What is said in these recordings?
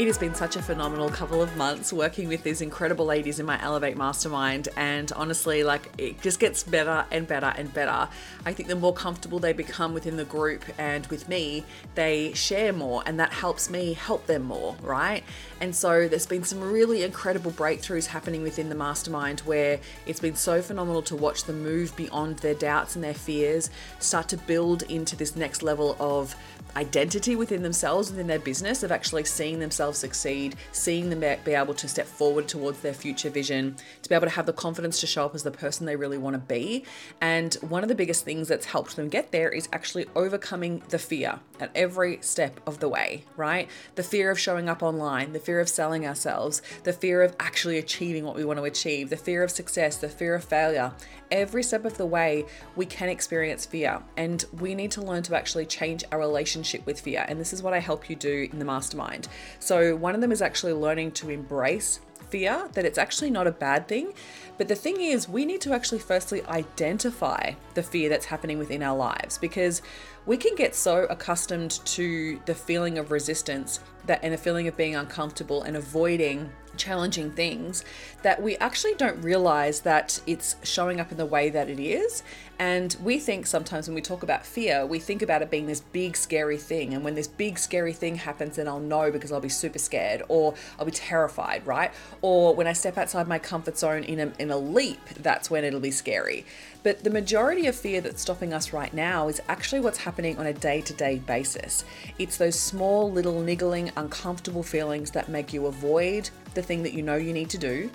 It has been such a phenomenal couple of months working with these incredible ladies in my Elevate Mastermind. And honestly, like it just gets better and better and better. I think the more comfortable they become within the group and with me, they share more, and that helps me help them more, right? And so there's been some really incredible breakthroughs happening within the mastermind where it's been so phenomenal to watch them move beyond their doubts and their fears, start to build into this next level of identity within themselves, within their business, of actually seeing themselves succeed, seeing them be able to step forward towards their future vision, to be able to have the confidence to show up as the person they really want to be. And one of the biggest things that's helped them get there is actually overcoming the fear at every step of the way, right? The fear of showing up online, the fear of selling ourselves, the fear of actually achieving what we want to achieve, the fear of success, the fear of failure. Every step of the way, we can experience fear, and we need to learn to actually change our relationship with fear. And this is what I help you do in the mastermind. So, one of them is actually learning to embrace fear, that it's actually not a bad thing. But the thing is, we need to actually firstly identify the fear that's happening within our lives because we can get so accustomed to the feeling of resistance that and a feeling of being uncomfortable and avoiding challenging things that we actually don't realize that it's showing up in the way that it is. And we think sometimes when we talk about fear, we think about it being this big, scary thing. And when this big, scary thing happens, then I'll know because I'll be super scared or I'll be terrified, right? Or when I step outside my comfort zone in a, in a leap, that's when it'll be scary. But the majority of fear that's stopping us right now is actually what's happening on a day to day basis. It's those small, little, niggling, uncomfortable feelings that make you avoid the thing that you know you need to do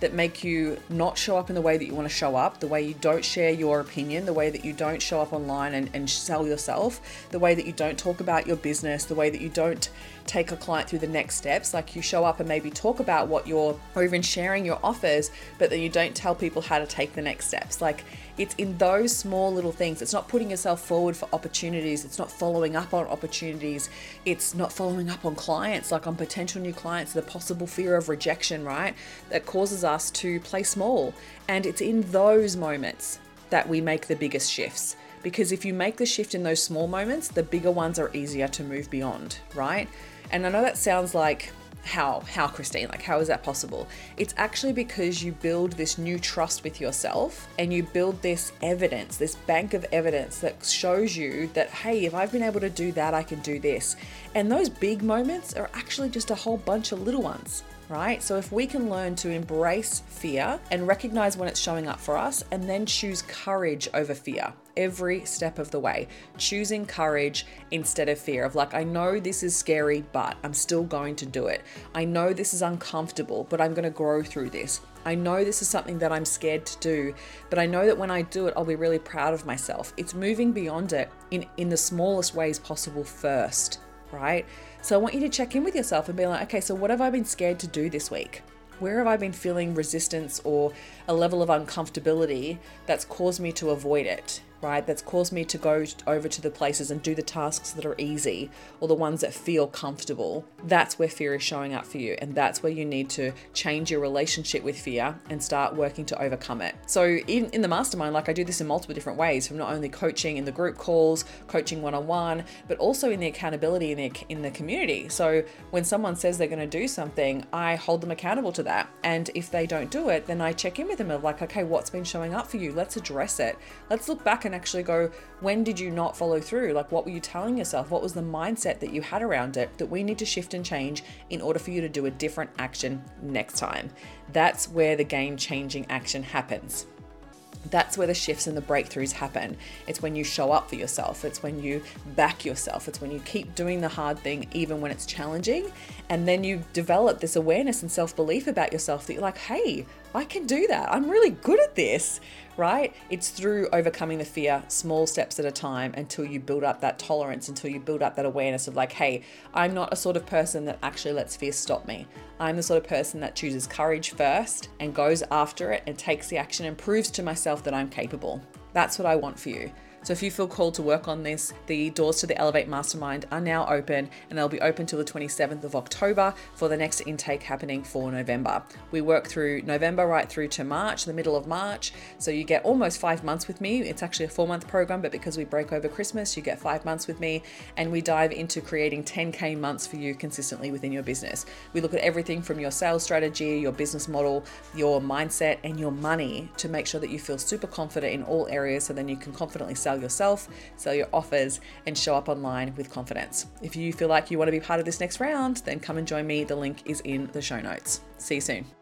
that make you not show up in the way that you want to show up, the way you don't share your opinion, the way that you don't show up online and, and sell yourself, the way that you don't talk about your business, the way that you don't take a client through the next steps. Like you show up and maybe talk about what you're, or even sharing your offers, but then you don't tell people how to take the next steps. Like it's in those small little things. It's not putting yourself forward for opportunities. It's not following up on opportunities. It's not following up on clients, like on potential new clients, the possible fear of rejection, right? That causes us to play small. And it's in those moments that we make the biggest shifts. Because if you make the shift in those small moments, the bigger ones are easier to move beyond, right? And I know that sounds like how how christine like how is that possible? It's actually because you build this new trust with yourself and you build this evidence this bank of evidence that shows you that hey if i've been able to do that i can do this. And those big moments are actually just a whole bunch of little ones right? So if we can learn to embrace fear and recognize when it's showing up for us and then choose courage over fear every step of the way, choosing courage instead of fear of like, I know this is scary, but I'm still going to do it. I know this is uncomfortable, but I'm going to grow through this. I know this is something that I'm scared to do, but I know that when I do it, I'll be really proud of myself. It's moving beyond it in, in the smallest ways possible first, right? So I want you to check in with yourself and be like, okay, so what have I been scared to do this week? Where have I been feeling resistance or a level of uncomfortability that's caused me to avoid it? Right? That's caused me to go over to the places and do the tasks that are easy or the ones that feel comfortable. That's where fear is showing up for you. And that's where you need to change your relationship with fear and start working to overcome it. So, in, in the mastermind, like I do this in multiple different ways from not only coaching in the group calls, coaching one on one, but also in the accountability in the, in the community. So, when someone says they're going to do something, I hold them accountable to that. And if they don't do it, then I check in with them of like, okay, what's been showing up for you? Let's address it. Let's look back can actually go, when did you not follow through? Like, what were you telling yourself? What was the mindset that you had around it that we need to shift and change in order for you to do a different action next time? That's where the game changing action happens. That's where the shifts and the breakthroughs happen. It's when you show up for yourself. It's when you back yourself. It's when you keep doing the hard thing, even when it's challenging. And then you develop this awareness and self belief about yourself that you're like, hey, I can do that. I'm really good at this, right? It's through overcoming the fear, small steps at a time, until you build up that tolerance, until you build up that awareness of like, hey, I'm not a sort of person that actually lets fear stop me. I'm the sort of person that chooses courage first and goes after it and takes the action and proves to myself that I'm capable. That's what I want for you. So if you feel called to work on this, the doors to the Elevate Mastermind are now open and they'll be open till the 27th of October for the next intake happening for November. We work through November right through to March, the middle of March. So you get almost five months with me. It's actually a four month program, but because we break over Christmas, you get five months with me and we dive into creating 10K months for you consistently within your business. We look at everything from your sales strategy, your business model, your mindset, and your money to make sure that you feel super confident in all areas so then you can confidently sell sell yourself, sell your offers, and show up online with confidence. If you feel like you want to be part of this next round, then come and join me. The link is in the show notes. See you soon.